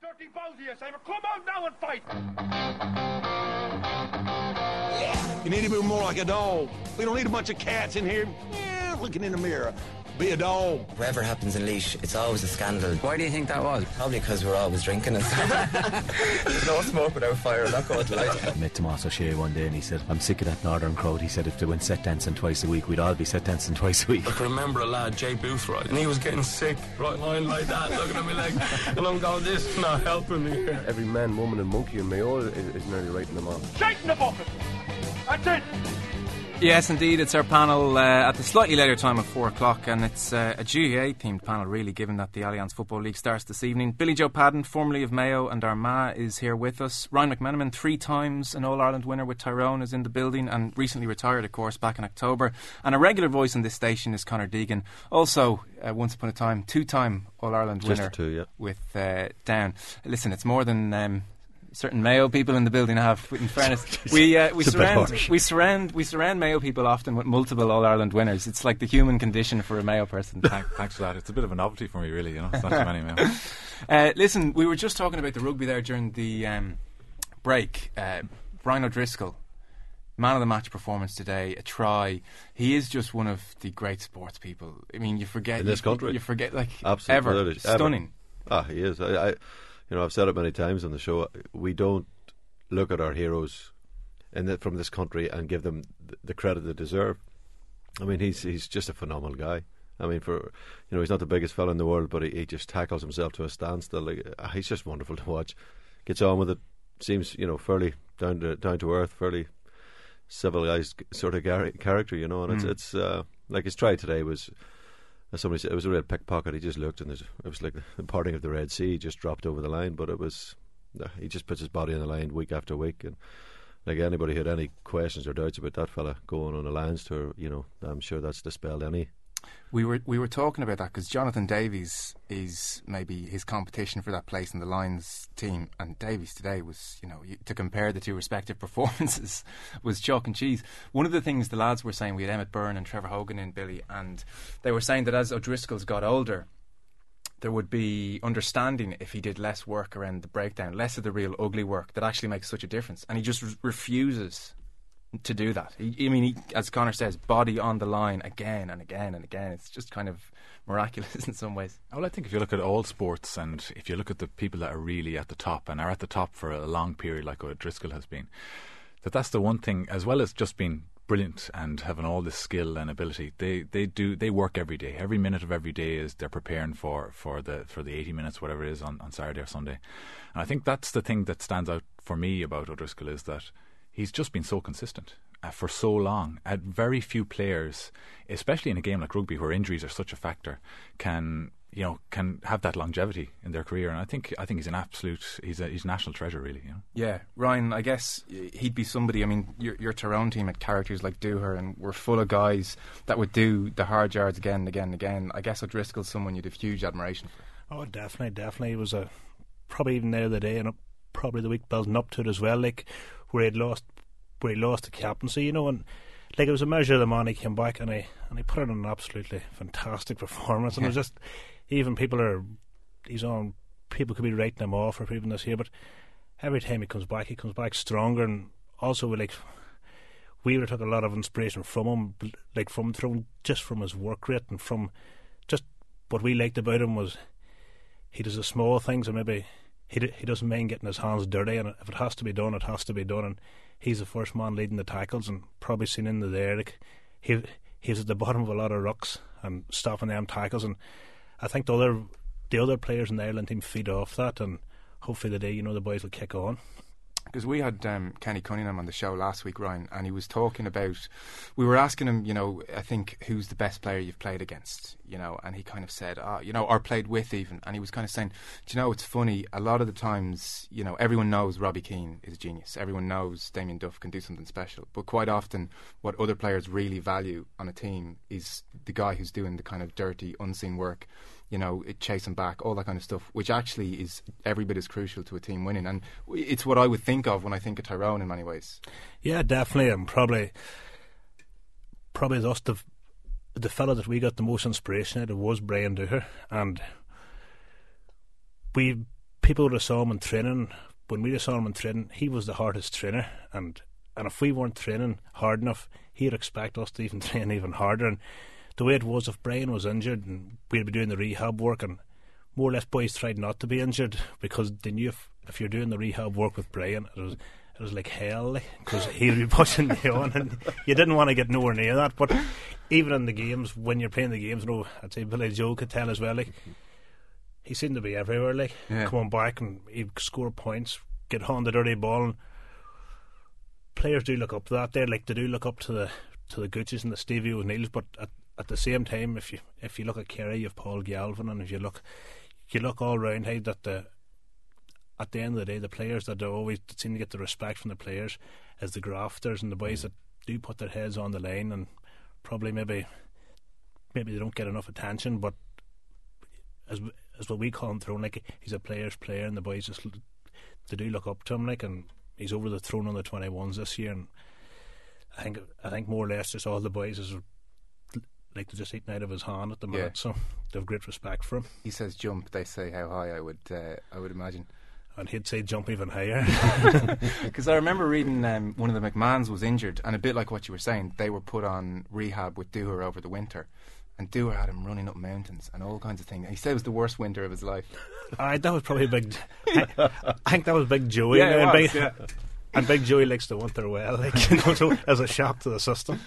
dirty bowsy, Simon. Come out now and fight. You need to be more like a dog. We don't need a bunch of cats in here yeah, looking in the mirror. Be a dog. Whatever happens in Laois, it's always a scandal. Why do you think that was? Probably because we're always drinking and stuff. There's no smoke without fire, not going to light. I met Tomas O'Shea one day and he said, I'm sick of that northern crowd. He said if they went set dancing twice a week, we'd all be set dancing twice a week. I can remember a lad, Jay Boothroyd, and he was getting sick, right lying like that, looking at me like, and I'm going, this is not helping me here. Every man, woman and monkey in Mayo is, is nearly writing them off. Shake in the bucket. That's it. Yes, indeed, it's our panel uh, at the slightly later time of four o'clock, and it's uh, a GAA themed panel, really, given that the Allianz Football League starts this evening. Billy Joe Padden, formerly of Mayo and Armagh, is here with us. Ryan McMenamin, three times an All Ireland winner with Tyrone, is in the building and recently retired, of course, back in October. And a regular voice in this station is Conor Deegan, also, uh, once upon a time, two time All Ireland winner two, yeah. with uh, Down. Listen, it's more than. Um, Certain Mayo people in the building have. In fairness, we uh, we It's a bit surround we surround we surround Mayo people often with multiple All Ireland winners. It's like the human condition for a Mayo person. Thank, thanks for that. It's a bit of a novelty for me, really. You know, it's not too many men. Uh, listen, we were just talking about the rugby there during the um, break. Uh, Brian O'Driscoll, man of the match performance today, a try. He is just one of the great sports people. I mean, you forget In this you, country. You forget like Absolutely. ever a- ever. stunning. Ah, he is. I, I, you know, I've said it many times on the show. We don't look at our heroes in the, from this country and give them the credit they deserve. I mean, he's he's just a phenomenal guy. I mean, for you know, he's not the biggest fella in the world, but he, he just tackles himself to a standstill. Like, uh, he's just wonderful to watch. Gets on with it. Seems you know fairly down to down to earth, fairly civilized sort of gar- character. You know, and it's Mm. it's uh, like his try today was as somebody said, it was a real pickpocket. He just looked and it was like the parting of the Red Sea. He just dropped over the line, but it was he just puts his body on the line week after week. And like anybody who had any questions or doubts about that fella going on a Lions tour, you know, I'm sure that's dispelled any. We were we were talking about that because Jonathan Davies is maybe his competition for that place in the Lions team, and Davies today was you know to compare the two respective performances was chalk and cheese. One of the things the lads were saying, we had Emmet Byrne and Trevor Hogan in Billy, and they were saying that as O'Driscoll's got older, there would be understanding if he did less work around the breakdown, less of the real ugly work that actually makes such a difference, and he just re- refuses to do that. He, I mean, he, as Conor says, body on the line again and again and again. It's just kind of miraculous in some ways. Well, I think if you look at all sports and if you look at the people that are really at the top and are at the top for a long period, like O'Driscoll has been, that that's the one thing, as well as just being brilliant and having all this skill and ability, they, they do they work every day. Every minute of every day is they're preparing for, for the for the eighty minutes, whatever it is, on, on Saturday or Sunday. And I think that's the thing that stands out for me about O'Driscoll is that he's just been so consistent uh, for so long. At very few players, especially in a game like rugby where injuries are such a factor, can you know can have that longevity in their career. And I think I think he's an absolute he's a he's a national treasure really. You know. Yeah, Ryan. I guess he'd be somebody. I mean, your, your Tyrone team had characters like Dooher, and we're full of guys that would do the hard yards again and again and again. I guess O'Driscoll's someone you'd have huge admiration for. Oh, definitely, definitely. It was a probably even there the day and probably the week building up to it as well. Like where he'd lost, where he lost the captaincy, you know, and like it was a measure of the man. He came back and he and he put in an absolutely fantastic performance. And it was just even people are he's on. People could be writing him off or even this here, but every time he comes back, he comes back stronger and also like. We have took a lot of inspiration from him, like from from just from his work rate and from just what we liked about him was he does the small things and maybe he he doesn't mind getting his hands dirty and if it has to be done it has to be done and he's the first man leading the tackles and probably seen in the there like he he's at the bottom of a lot of rucks and stopping them tackles and I think the other the other players in the Ireland team feed off that and hopefully the day you know the boys will kick on because we had um, Kenny Cunningham on the show last week, Ryan, and he was talking about. We were asking him, you know, I think who's the best player you've played against, you know, and he kind of said, ah, you know, or played with even, and he was kind of saying, do you know, it's funny. A lot of the times, you know, everyone knows Robbie Keane is a genius. Everyone knows Damien Duff can do something special, but quite often, what other players really value on a team is the guy who's doing the kind of dirty, unseen work you know, chasing back, all that kind of stuff, which actually is every bit as crucial to a team winning. And it's what I would think of when I think of Tyrone in many ways. Yeah, definitely, and probably, probably us the the fellow that we got the most inspiration out of was Brian Dooher, and we people have saw him in training. When we saw him in training, he was the hardest trainer, and and if we weren't training hard enough, he'd expect us to even train even harder. And the way it was, if Brian was injured and we'd be doing the rehab work, and more or less boys tried not to be injured because they knew if, if you're doing the rehab work with Brian, it was it was like hell eh, because he'd be pushing you on, and you didn't want to get nowhere near that. But even in the games, when you're playing the games, you know, I'd say Billy Joe could tell as well, like he seemed to be everywhere, like Yeah. coming back and he'd score points, get on the dirty ball. And players do look up to that. There, like they do look up to the to the Gooches and the Stevie O'Neills, but at, at the same time, if you if you look at Kerry, you have Paul Galvin, and if you look you look all round, hey, that the at the end of the day, the players that always that seem to get the respect from the players as the grafters and the boys mm. that do put their heads on the line and probably maybe maybe they don't get enough attention, but as as what we call him throwing like he's a player's player and the boys just they do look up to him like and he's over the Tyrone on the twenty ones this year and I think I think more or less just all the boys is like they're just eating out of his hand at the minute, Yeah. so they have great respect for him. He says jump. They say how high. I would. Uh, I would imagine. And he'd say jump even higher. Because I remember reading um, one of the McMahons was injured, and a bit like what you were saying, they were put on rehab with Dooher over the winter, and Dooher had him running up mountains and all kinds of things. He said it was the worst winter of his life. I that was probably a big. I, I think that was Big Joey. Yeah, was, big, yeah. and Big Joey likes the winter well, like you know, so as a shock to the system.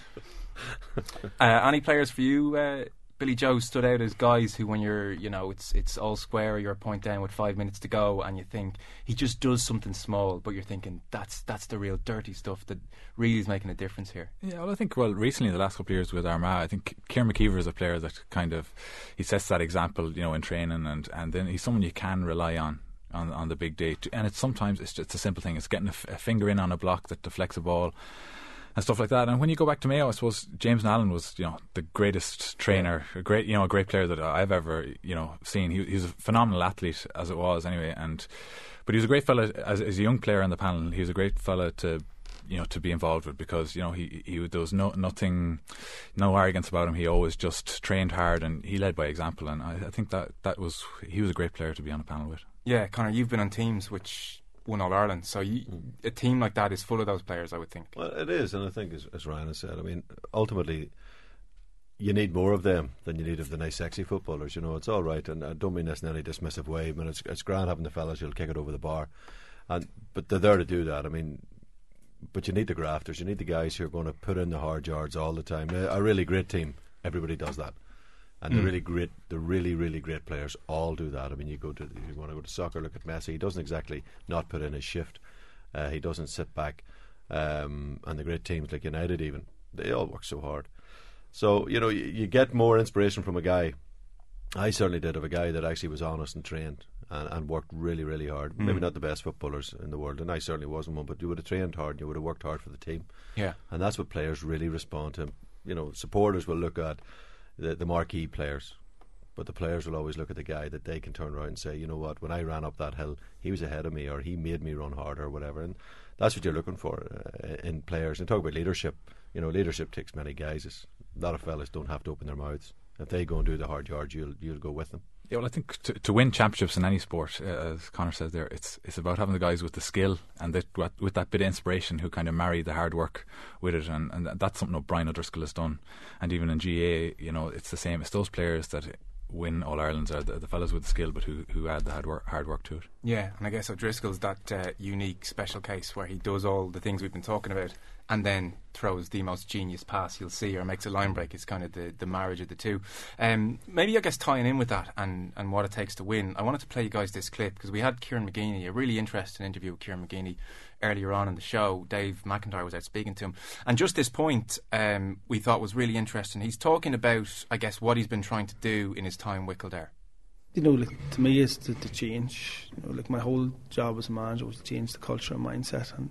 Uh, any players for you, uh, Billy Joe, stood out as guys who, when you're, you know, it's it's all square, you're a point down with five minutes to go, and you think he just does something small, but you're thinking that's that's the real dirty stuff that really is making a difference here. Yeah, well, I think well, recently the last couple of years with Armagh, I think Kieran McKeever is a player that kind of he sets that example, you know, in training, and and then he's someone you can rely on. On, on the big day, and it's sometimes it's just a simple thing. It's getting a, f- a finger in on a block that deflects a ball, and stuff like that. And when you go back to Mayo, I suppose James Nallen was, you know, the greatest trainer, a great, you know, a great player that I've ever, you know, seen. He, he was a phenomenal athlete as it was, anyway. And but he was a great fella as, as a young player on the panel. He was a great fella to, you know, to be involved with because you know he he there was no nothing, no arrogance about him. He always just trained hard and he led by example. And I, I think that that was he was a great player to be on a panel with. Yeah, Conor, you've been on teams which won All Ireland, so you, mm. a team like that is full of those players. I would think. Well, it is, and I think, as, as Ryan has said, I mean, ultimately, you need more of them than you need of the nice, sexy footballers. You know, it's all right, and I don't mean this in any dismissive way. I mean, it's, it's grand having the fellas who'll kick it over the bar, and but they're there to do that. I mean, but you need the grafters. You need the guys who are going to put in the hard yards all the time. A, a really great team, everybody does that. And the Mm. really great, the really, really great players all do that. I mean, you go to, you want to go to soccer, look at Messi. He doesn't exactly not put in his shift. Uh, he doesn't sit back. Um, and the great teams like United, even they all work so hard. So you know, you, you get more inspiration from a guy. I certainly did of a guy that actually was honest and trained and, and worked really, really hard. Maybe Mm. not the best footballers in the world, and I certainly wasn't one. But you would have trained hard, and you would have worked hard for the team. Yeah. and that's what players really respond to. You know, supporters will look at the, the marquee players, but the players will always look at the guy that they can turn around and say, you know what, when I ran up that hill, he was ahead of me, or he made me run harder, or whatever. And that's what you're looking for uh, in players. And talk about leadership. You know, leadership takes many guises. A lot of fellas don't have to open their mouths. If they go and do the hard yards, you'll you'll go with them. Yeah, well, I think to, to win championships in any sport, uh, as Conor says there, it's it's about having the guys with the skill and that with- that bit of inspiration who kind of marry the hard work with it, and, and that's something that Brian O'Driscoll has done. And even in GA, you know, it's the same. It's those players that win All Irelands are the, the fellas with the skill, but who who add the hard work hard work to it. Yeah, and I guess O'Driscoll's that uh, unique special case where he does all the things we've been talking about and then throws the most genius pass you'll see or makes a line break. It's kind of the, the marriage of the two. Um, maybe, I guess, tying in with that and, and what it takes to win, I wanted to play you guys this clip because we had Kieran McGeeney, a really interesting interview with Kieran McGeeney earlier on in the show. Dave McIntyre was out speaking to him. And just this point um, we thought was really interesting. He's talking about, I guess, what he's been trying to do in his time with Kildare. you know, like to me, is to, to change. You know, like my whole job as a manager was to change the culture and mindset. And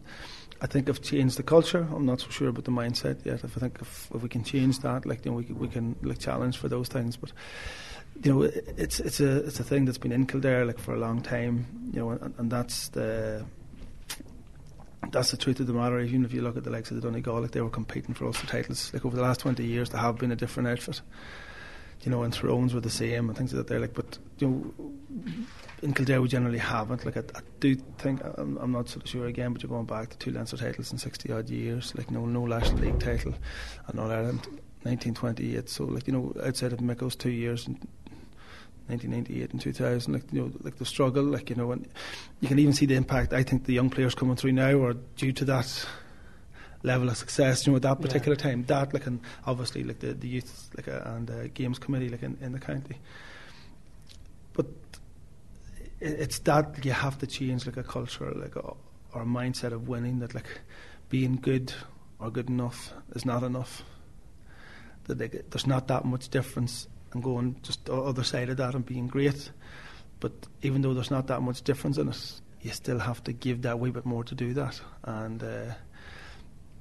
I think I've changed the culture. I'm not so sure about the mindset yet. If I think if, if we can change that, like you know, we can, we can like challenge for those things. But you know, it's it's a it's a thing that's been in Kildare like for a long time. You know, and, and that's the. That's the truth of the matter. Even if you look at the likes of the Donegal, like they were competing for Ulster titles. Like over the last twenty years, they have been a different outfit you know, and Tyrone were the same and things like that. There, like, but you know, in Kildare we generally haven't. Like, I, I do think I'm, I'm not of sure again, but you're going back to two Leinster titles in sixty odd years. Like, no, no National League title, and All Ireland, 1928. So, like, you know, outside of Micko's two years. And, 1998 and 2000, like you know, like the struggle, like you know, and you can even see the impact. I think the young players coming through now are due to that level of success, you know, at that particular yeah. time. That, like, and obviously, like the, the youth, like, uh, and uh, games committee, like in, in the county. But it, it's that you have to change, like, a culture, like, a, or a mindset of winning. That, like, being good or good enough is not enough. That like, there's not that much difference and going just the other side of that and being great. But even though there's not that much difference in it, you still have to give that wee bit more to do that. And uh,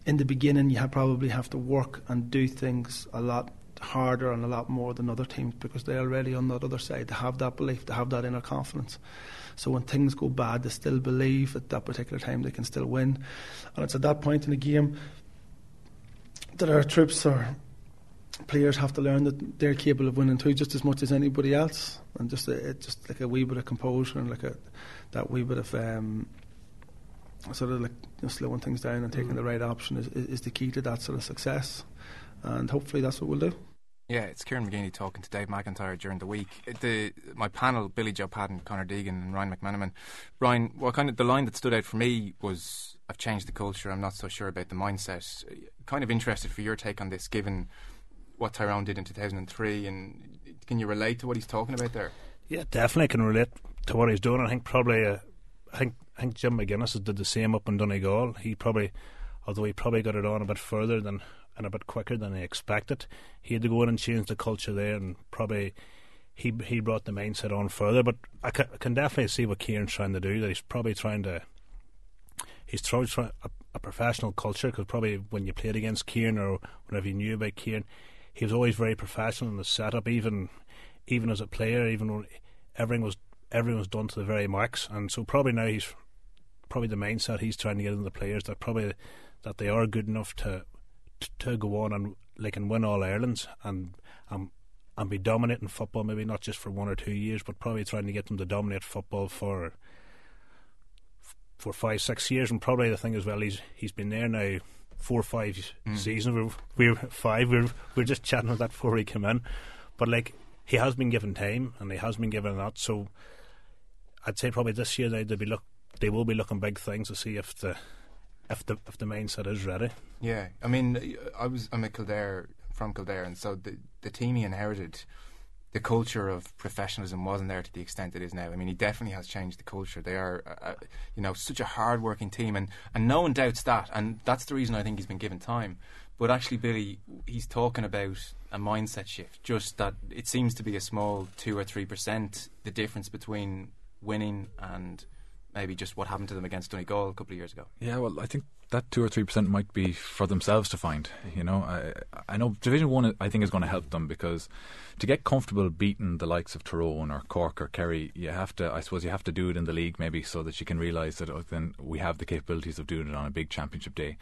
in the beginning, you have probably have to work and do things a lot harder and a lot more than other teams because they're already on that other side. They have that belief, they have that inner confidence. So when things go bad, they still believe at that particular time they can still win. And it's at that point in the game that our troops or players have to learn that they're capable of winning too, just as much as anybody else. And just a, just like a wee bit of composure and like a that wee bit of um, sort of like you know, slowing things down and taking mm. the right option is, is the key to that sort of success. And hopefully that's what we'll do. Yeah, it's Kieran McGeeney talking to Dave McIntyre during the week. The my panel, Billy Joe Padden, Conor Deegan, and Ryan McMenamin. Ryan, what kind of the line that stood out for me was, "I've changed the culture. I'm not so sure about the mindset." Kind of interested for your take on this, given what Tyrone did in 2003, and can you relate to what he's talking about there? Yeah, definitely can relate to what he's doing. I think probably, uh, I think I think Jim McGuinness did the same up in Donegal. He probably, although he probably got it on a bit further than and a bit quicker than he expected, he had to go in and change the culture there, and probably he he brought the mindset on further. But I can, I can definitely see what Kieran's trying to do. That he's probably trying to he's trying a, a professional culture because probably when you played against Kieran or whenever you knew about Kieran, he was always very professional in the setup, even even as a player, even when everything was everything was done to the very max. And so probably now he's probably the mindset he's trying to get into the players that probably that they are good enough to to, to go on and like and win all Irelands and and and be dominating football. Maybe not just for one or two years, but probably trying to get them to dominate football for for five six years. And probably the thing as well, he's he's been there now four or five mm. seasons. We're, we're five. We're we're just chatting about that before he came in, but like he has been given time and he has been given that. So I'd say probably this year they'd be look they will be looking big things to see if the if the if the mindset is ready. Yeah, I mean, I was I'm a Kildare from Kildare, and so the the team he inherited, the culture of professionalism wasn't there to the extent it is now. I mean, he definitely has changed the culture. They are, uh, uh you know, such a hard working team, and and no one doubts that, and that's the reason I think he's been given time. But actually, Billy, he's talking about a mindset shift. Just that it seems to be a small two or three percent the difference between winning and maybe just what happened to them against Donegal a couple of years ago. Yeah, well, I think that two or three percent might be for themselves to find. You know, I, I know Division One. I think is going to help them because to get comfortable beating the likes of Tyrone or Cork or Kerry, you have to. I suppose you have to do it in the league maybe so that you can realise that oh, then we have the capabilities of doing it on a big championship day.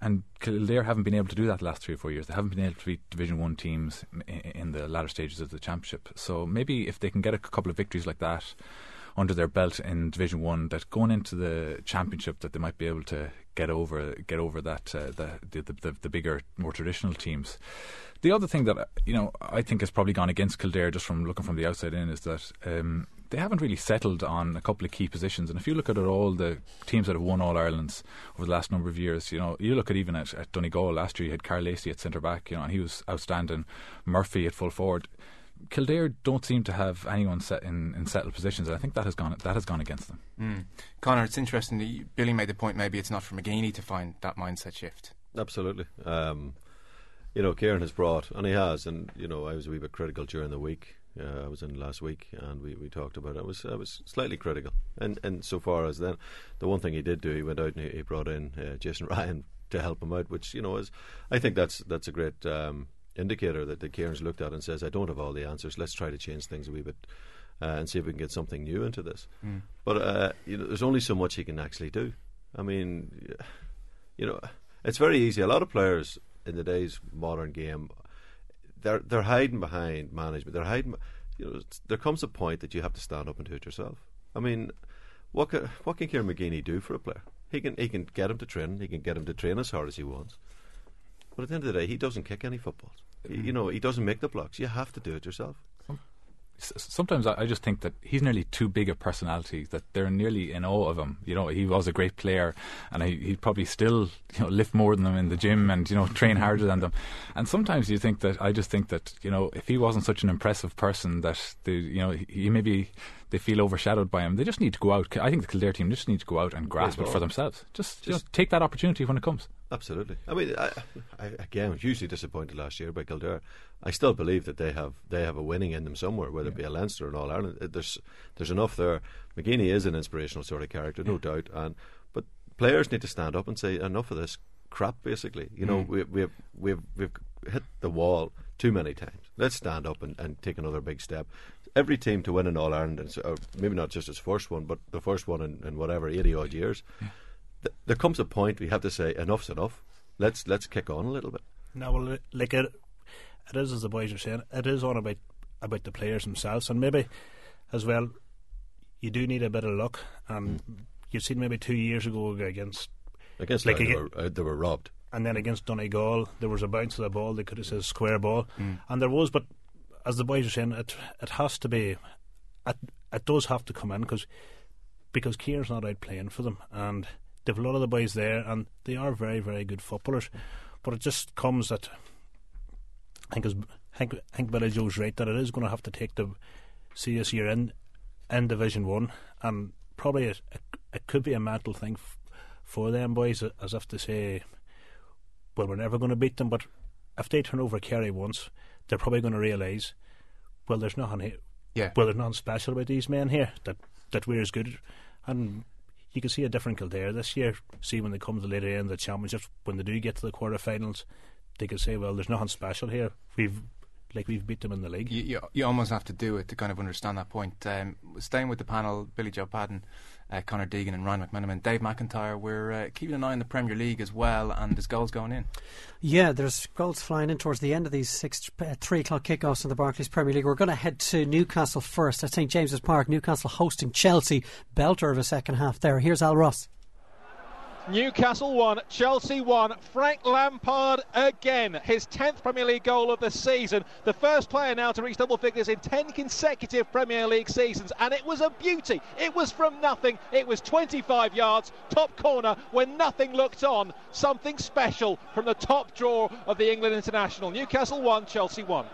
And Kildare haven't been able to do that the last three or four years. They haven't been able to beat Division One teams in the latter stages of the championship. So maybe if they can get a couple of victories like that under their belt in Division One, that going into the championship, that they might be able to get over get over that uh, the, the, the the bigger, more traditional teams. The other thing that you know I think has probably gone against Kildare, just from looking from the outside in, is that. Um, they haven't really settled on a couple of key positions. And if you look at it, all the teams that have won All Irelands over the last number of years, you know, you look at even at, at Donegal last year, you had Karl Lacey at centre back, you know, and he was outstanding. Murphy at full forward. Kildare don't seem to have anyone set in, in settled positions, and I think that has gone that has gone against them. Mm. Conor, it's interesting. That Billy made the point. Maybe it's not for McGeeney to find that mindset shift. Absolutely. Um, you know, Kieran has brought, and he has, and you know, I was a wee bit critical during the week. Uh, I was in last week, and we, we talked about it. I was I was slightly critical, and and so far as then, the one thing he did do, he went out and he, he brought in uh, Jason Ryan to help him out, which you know is, I think that's that's a great. Um, indicator that the Cairns looked at and says, I don't have all the answers. Let's try to change things a wee bit uh, and see if we can get something new into this. Mm. But uh, you know, there's only so much he can actually do. I mean, you know, it's very easy. A lot of players in the day's modern game, they're they're hiding behind management. They're hiding. You know, there comes a point that you have to stand up and do it yourself. I mean, what can, what can Kieran McGeeney do for a player? He can he can get him to train. He can get him to train as hard as he wants. But at the end of the day, he doesn't kick any footballs. He- You know, he doesn't make the blocks. You have to do it yourself. Sometimes I, just think that he's nearly too big a personality that they're nearly in awe of him. You know, he was a great player, and he, he'd probably still you know lift more than them in the gym and you know train harder than them. And sometimes you think that I just think that you know if he wasn't such an impressive person that they you know he, he maybe they feel overshadowed by him. They just need to go out. I think the Kildare team just need to go out and grasp it for themselves. Just, Just- just take that opportunity when it comes. Absolutely. I mean, I, I, again, I was hugely disappointed last year by Kildare. I still believe that they have they have a winning in them somewhere, whether it be a Leinster or an All Ireland. There's there's enough there. McGeeney is an inspirational sort of character, no doubt. And but players need to stand up and say enough of this crap. Basically, you know, Mm. we, we've we've we've hit the wall too many times. Let's stand up and, and take another big step. Every team to win an All Ireland, and or maybe not just its first one, but the first one in, in whatever eighty odd years. Th- there comes a point we have to say enough's enough. Let's let's kick on a little bit. No, well, like it, it is as the boys are saying. It is all about about the players themselves, and maybe as well, you do need a bit of luck. And you've seen maybe two years ago against Against Like like they, were, uh, they were robbed. and then against Donegal, there was a bounce of the ball. They could have said square ball, and there was. But as the boys are saying, it it has to be, it, it does have to come in because because Kieran's not out playing for them, and they've a lot of the boys there, and they are very very good footballers. But it just comes that I think, as, I think Billy Joe's right that it is going to have to take the serious year in in Division One, and probably it, it, it could be a mental thing f- for them boys, as if to say, well, we're never going to beat them. But if they turn over Kerry once, they're probably going to realise, well, there's nothing here. Yeah. Well, there's nothing special about these men here that that we're as good, and you can see a different Kildare this year. See when they come to the later end of the championships, when they do get to the quarterfinals, they can say, well, there's nothing special here. We've like we've beat them in the league. You, you, you almost have to do it to kind of understand that point. Um, staying with the panel, Billy Joe Padden, uh, Conor Deegan, and Ryan McMenamin, Dave McIntyre. We're uh, keeping an eye on the Premier League as well, and there's goals going in. Yeah, there's goals flying in towards the end of these six, uh, three o'clock kickoffs in the Barclays Premier League. We're going to head to Newcastle first at St James's Park. Newcastle hosting Chelsea. Belter of a second half there. Here's Al Ross. Newcastle 1, Chelsea 1. Frank Lampard again. His 10th Premier League goal of the season. The first player now to reach double figures in 10 consecutive Premier League seasons. And it was a beauty. It was from nothing. It was 25 yards, top corner, when nothing looked on. Something special from the top drawer of the England international. Newcastle 1, Chelsea 1.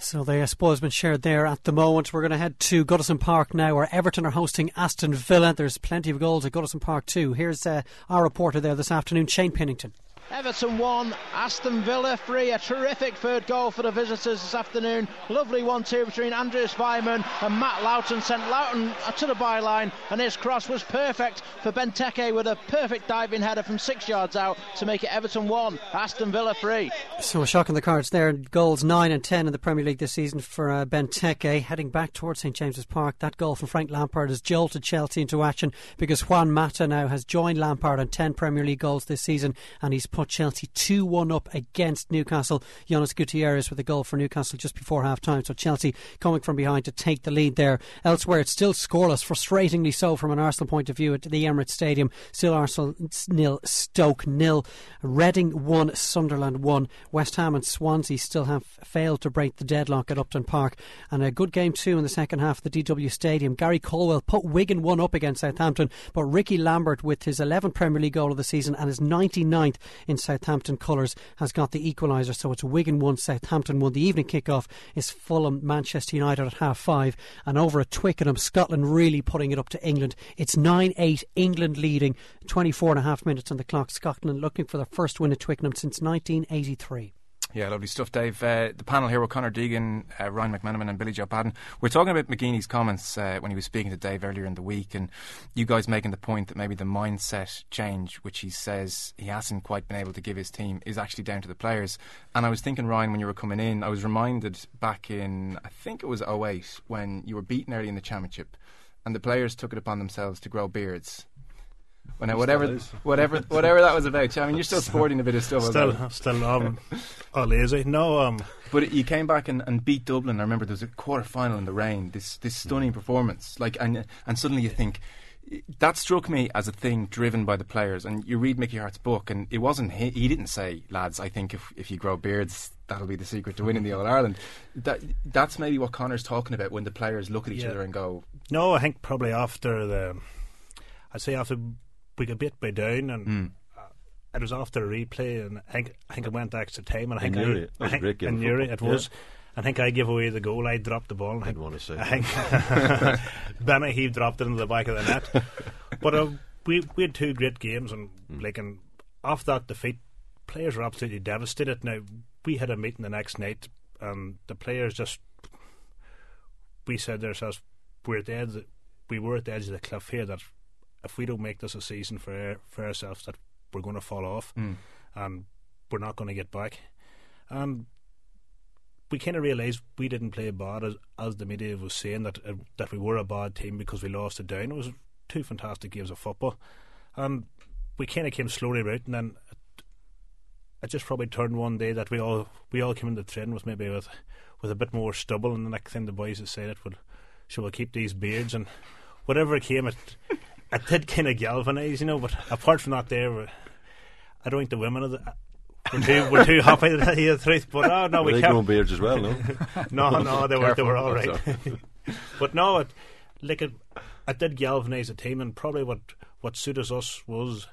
So the spoil has been shared there at the moment. We're going to head to Goodison Park now, where Everton are hosting Aston Villa. There's plenty of goals at Goodison Park too. Here's uh, our reporter there this afternoon, Shane Pennington. Everton 1, Aston Villa 3. A terrific third goal for the visitors this afternoon. Lovely 1 2 between Andreas Weimann and Matt Lowton. Sent Lowton to the byline, and his cross was perfect for Benteke with a perfect diving header from six yards out to make it Everton 1, Aston Villa 3. So a shock in the cards there. Goals 9 and 10 in the Premier League this season for uh, Benteke. Heading back towards St James's Park, that goal from Frank Lampard has jolted Chelsea into action because Juan Mata now has joined Lampard on 10 Premier League goals this season and he's put Chelsea 2 1 up against Newcastle. Jonas Gutierrez with a goal for Newcastle just before half time. So Chelsea coming from behind to take the lead there. Elsewhere, it's still scoreless, frustratingly so from an Arsenal point of view at the Emirates Stadium. Still Arsenal nil, Stoke nil. Reading 1, Sunderland 1. West Ham and Swansea still have failed to break the deadlock at Upton Park. And a good game too in the second half of the DW Stadium. Gary Caldwell put Wigan 1 up against Southampton, but Rickie Lambert with his 11th Premier League goal of the season and his 99th in Southampton colours has got the equaliser. So it's Wigan 1, Southampton 1. The evening kick-off is Fulham, Manchester United at half five. And over at Twickenham, Scotland really putting it up to England. It's 9 8, England leading, 24 and a half minutes on the clock. Scotland looking for their first win at Twickenham since 1983. Yeah, lovely stuff, Dave. Uh, the panel here with Conor Deegan, uh, Ryan McMenamin, and Billy Joe Padden. We're talking about McGeeney's comments uh, when he was speaking to Dave earlier in the week, and you guys making the point that maybe the mindset change, which he says he hasn't quite been able to give his team, is actually down to the players. And I was thinking, Ryan, when you were coming in, I was reminded back in, I think it was 08, when you were beaten early in the championship, and the players took it upon themselves to grow beards Well, now, whatever, whatever, whatever that was about. I mean, you're still sporting a bit of stuff. Still, about it. still, um, oh, lazy. No, um, But you came back and, and beat Dublin. I remember there was a quarter final in the rain. This this stunning performance. Like and and suddenly you think that struck me as a thing driven by the players. And you read Mickey Harte's book, and it wasn't he, he didn't say, lads, I think if if you grow beards, that'll be the secret to winning the All Ireland. That that's maybe what Conor's talking about when the players look at each Yeah. other and go, no. I think probably after the, I'd say after we got bit by down and. Mm. uh, It was after a replay, and I think I think it went extra time, and I In think Newry. I, I a think, great in Newry it was. I think I gave away the goal. I dropped the ball. and I Didn't want to say I think Benny he dropped it into the back of the net. but uh, we we had two great games, and Hmm. like and off that defeat, players were absolutely devastated. Now we had a meeting the next night, and the players just we said to ourselves, we're at the edge. We were at the edge of the cliff here. That if we don't make this a season for for ourselves, that we're going to fall off, Mm. and we're not going to get back. And we kind of realised we didn't play bad as as the media was saying that uh, that we were a bad team because we lost it down. It was two fantastic games of football, and we kind of came slowly out, and then it, it just probably turned one day that we all we all came into training with maybe with with a bit more stubble, and the next thing the boys had said it would should we keep these beards and whatever came, it it did kind of galvanise, you know. But apart from that, there, we- I don't think the women of the. We're too, we're too happy to tell you the truth, but oh no, Were we they kept growing beards as well, no? no, no, they were they were Careful. all right. sorry. but no, it like it, it did galvanise the team, and probably what what suited us was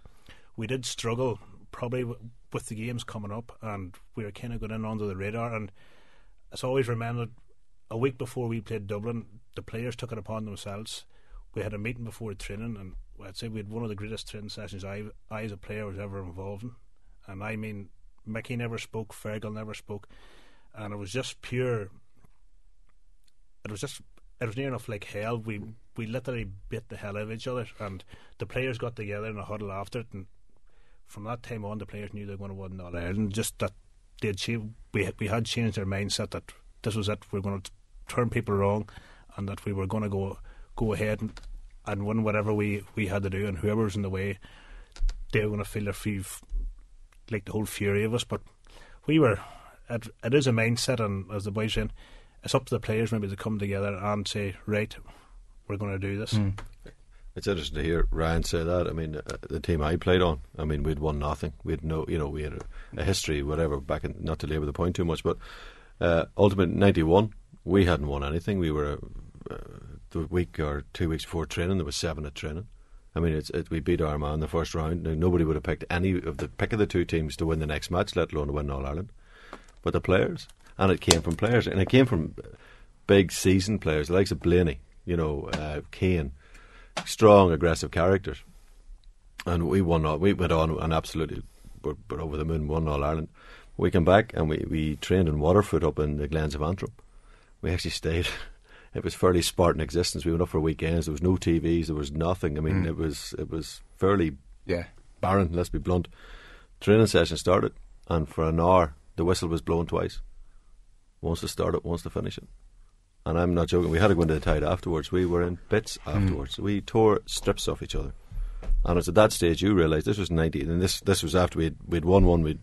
we did struggle probably w- with the games coming up, and we were kind of going in under the radar. And it's always remembered a week before we played Dublin, the players took it upon themselves. We had a meeting before training, and I'd say we had one of the greatest training sessions I, I as a player was ever involved in. And I mean, Mickey never spoke, Fergal never spoke, and it was just pure. It was just it was near enough like hell. We we literally bit the hell out of each other, and the players got together in a huddle after it, and from that time on, the players knew they were going to win All Ireland. Just that they'd cha- we we had changed their mindset that this was it. We are going to turn people wrong, and that we were going to go go ahead and, and win whatever we, we had to do, and whoever was in the way, they were going to feel their free, like the whole fury of us. But we were. It, it is a mindset, and as the boys saying, it's up to the players maybe to come together and say, right, we're going to do this. It's interesting to hear Ryan say that. I mean, uh, the team I played on, I mean, we'd won nothing. We had no, you know, we had a, a history, whatever. Back in, not to labour the point too much, but uh, ultimate '91, we hadn't won anything. We were uh, the week or two weeks before training. There was seven at training. I mean, it's it, we beat Armagh in the first round. Now, nobody would have picked any of the pick of the two teams to win the next match, let alone to win All Ireland. But the players, and it came from players, and it came from big seasoned players, the likes of Blaney, you know, uh, Kane strong, aggressive characters. And we won. All, we went on and absolutely were over the moon. Won all Ireland. We came back and we, we trained in Waterfoot up in the Glens of Antrim. We actually stayed. It was fairly Spartan existence. We went up for weekends. There was no TVs. There was nothing. I mean, Mm. it was it was fairly Yeah. barren. Let's be blunt. Training session started, and for an hour the whistle was blown twice. Once to start it, once to finish it. And I'm not joking. We had to go into the tide afterwards. We were in bits afterwards. We tore strips off each other. And it's at that stage you realise this was ninety, and this this was after we'd we'd won one. We'd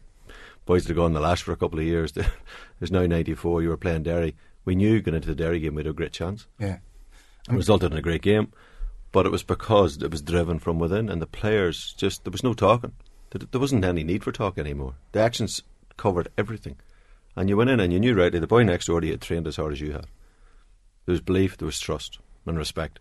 boys had gone the lash for a couple of years. There's now ninety four. You were playing Derry. We knew going into the Derry game we had a great chance. Yeah. It resulted in a great game, but it was because it was driven from within, and the players just there was no talking. There, wasn't any need for talk anymore. The actions covered everything, and you went in and you knew rightly the boy next door to you had trained as hard as you had. There was belief, there was trust, and respect.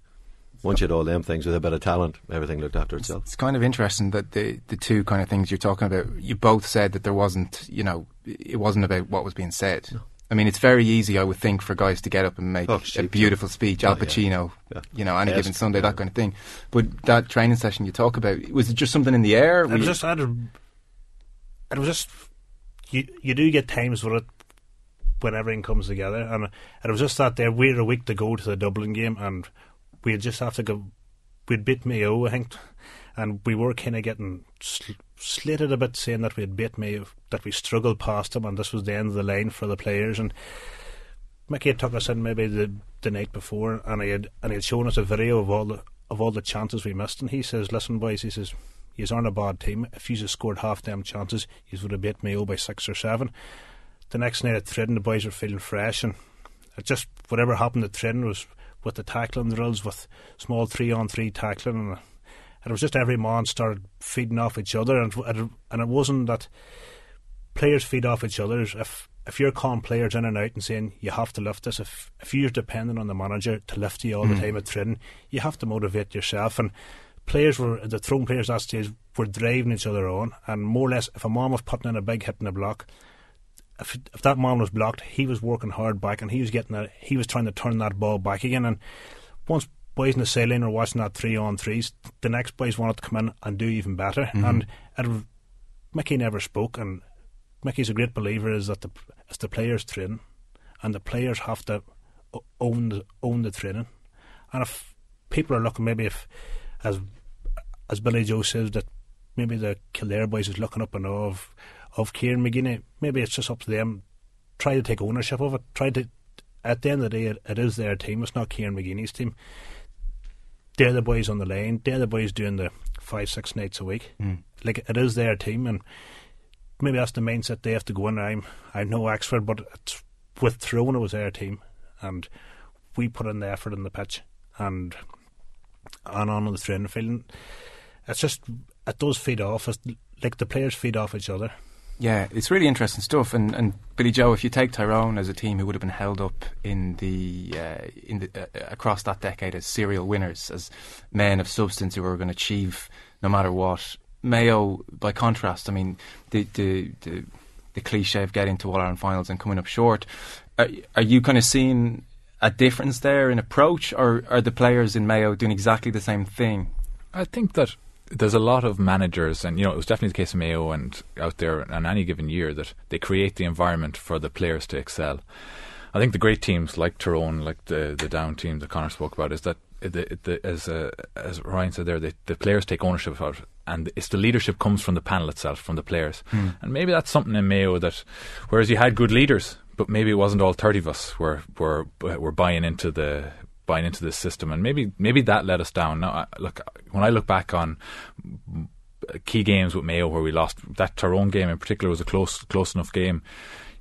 Once you had all them things with a bit of talent, everything looked after itself. It's kind of interesting that the the two kind of things you're talking about. You both said that there wasn't, you know, it wasn't about what was being said. I mean, it's very easy, I would think, for guys to get up and make Oh, a beautiful speech, Oh, Al yeah. Pacino, Yeah. you know, any Yes. given Sunday, that kind of thing. But that training session you talk about, was it just something in the air? It was just, I it was just, you you do get times where it, when everything comes together, and it was just that there we had a week to go to the Dublin game, and we just have to go. We'd beat Mayo, I think, and we were kind of getting sl- slated a bit, saying that we had beat Mayo, that we struggled past them, and this was the end of the line for the players. And Mickey had took us in maybe the the night before, and he had and he had shown us a video of all the of all the chances we missed, and he says, "Listen, boys," he says, "You aren't a bad team. If you had scored half them chances, you would have beat Mayo by six or seven. The next night at Tridden, the boys were feeling fresh, and just whatever happened at Tridden was with the tackling drills, with small three on three tackling, and, and it was just every man started feeding off each other, and and it wasn't that players feed off each other. If if you're calling players in and out and saying you have to lift this, if if you're dependent on the manager to lift you all mm. the time at training, you have to motivate yourself. And players were the Tyrone players that stage were driving each other on, and more or less, if a man was putting in a big hit in the block, if if that man was blocked, he was working hard back, and he was getting that. He was trying to turn that ball back again. And once boys in the sideline were watching that three on threes, the next boys wanted to come in and do even better. Mm-hmm. And it, Mickey never spoke, and Mickey's a great believer is that the it's the players train, and the players have to own the, own the training. And if people are looking, maybe if as as Billy Joe says that maybe the Kildare boys is looking up and of of Kieran McGeeney, maybe it's just up to them. Try to take ownership of it. Try to at the end of the day, it, it is their team. It's not Kieran McGeeney's team. They're the boys on the lane. They're the boys doing the five, six nights a week. Mm. Like it is their team, and maybe that's the mindset they have to go in. I'm I know no expert, but it's, with Tyrone it was their team, and we put in the effort in the pitch and and on the training field. It's just it does feed off. It's like the players feed off each other. Yeah, it's really interesting stuff. And, and Billy Joe, if you take Tyrone as a team who would have been held up in the uh, in the uh, across that decade as serial winners, as men of substance who were going to achieve no matter what, Mayo, by contrast, I mean, the the the, the cliche of getting to All Ireland finals and coming up short. Are, are you kind of seeing a difference there in approach, or are the players in Mayo doing exactly the same thing? I think that there's a lot of managers, and you know, it was definitely the case of Mayo and out there on any given year that they create the environment for the players to excel. I think the great teams like Tyrone, like the the down team that Conor spoke about, is that the, the, as uh, as Ryan said there, the, the players take ownership of it, and it's the leadership comes from the panel itself, from the players, mm. and maybe that's something in Mayo that, whereas you had good leaders, but maybe it wasn't all thirty of us were were were buying into the buying into this system, and maybe maybe that let us down. Now, look, when I look back on key games with Mayo where we lost, that Tyrone game in particular was a close close enough game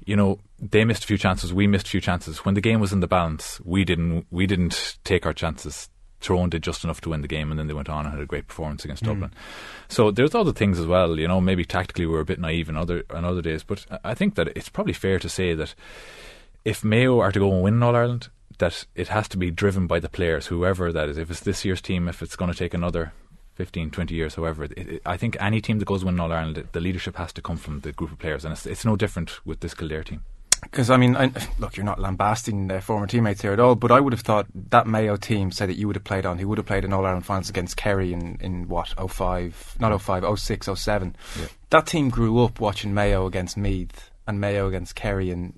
you know, they missed a few chances, we missed a few chances. When the game was in the balance, we didn't we didn't take our chances. Tyrone did just enough to win the game, and then they went on and had a great performance against mm. Dublin. So there's other things as well. You know, maybe tactically we were a bit naive in other on other days, but I think that it's probably fair to say that if Mayo are to go and win All Ireland, that it has to be driven by the players, whoever that is. If it's this year's team, if it's going to take another 15, 20 years, however, it, it, I think any team that goes win All Ireland, the leadership has to come from the group of players, and it's, it's no different with this Kildare team. Because I mean, I, look, you're not lambasting their former teammates here at all, but I would have thought that Mayo team, say that you would have played on, he would have played in All Ireland finals against Kerry in, in what 05, not 05, 06, 07. Yeah. That team grew up watching Mayo against Meath and Mayo against Kerry in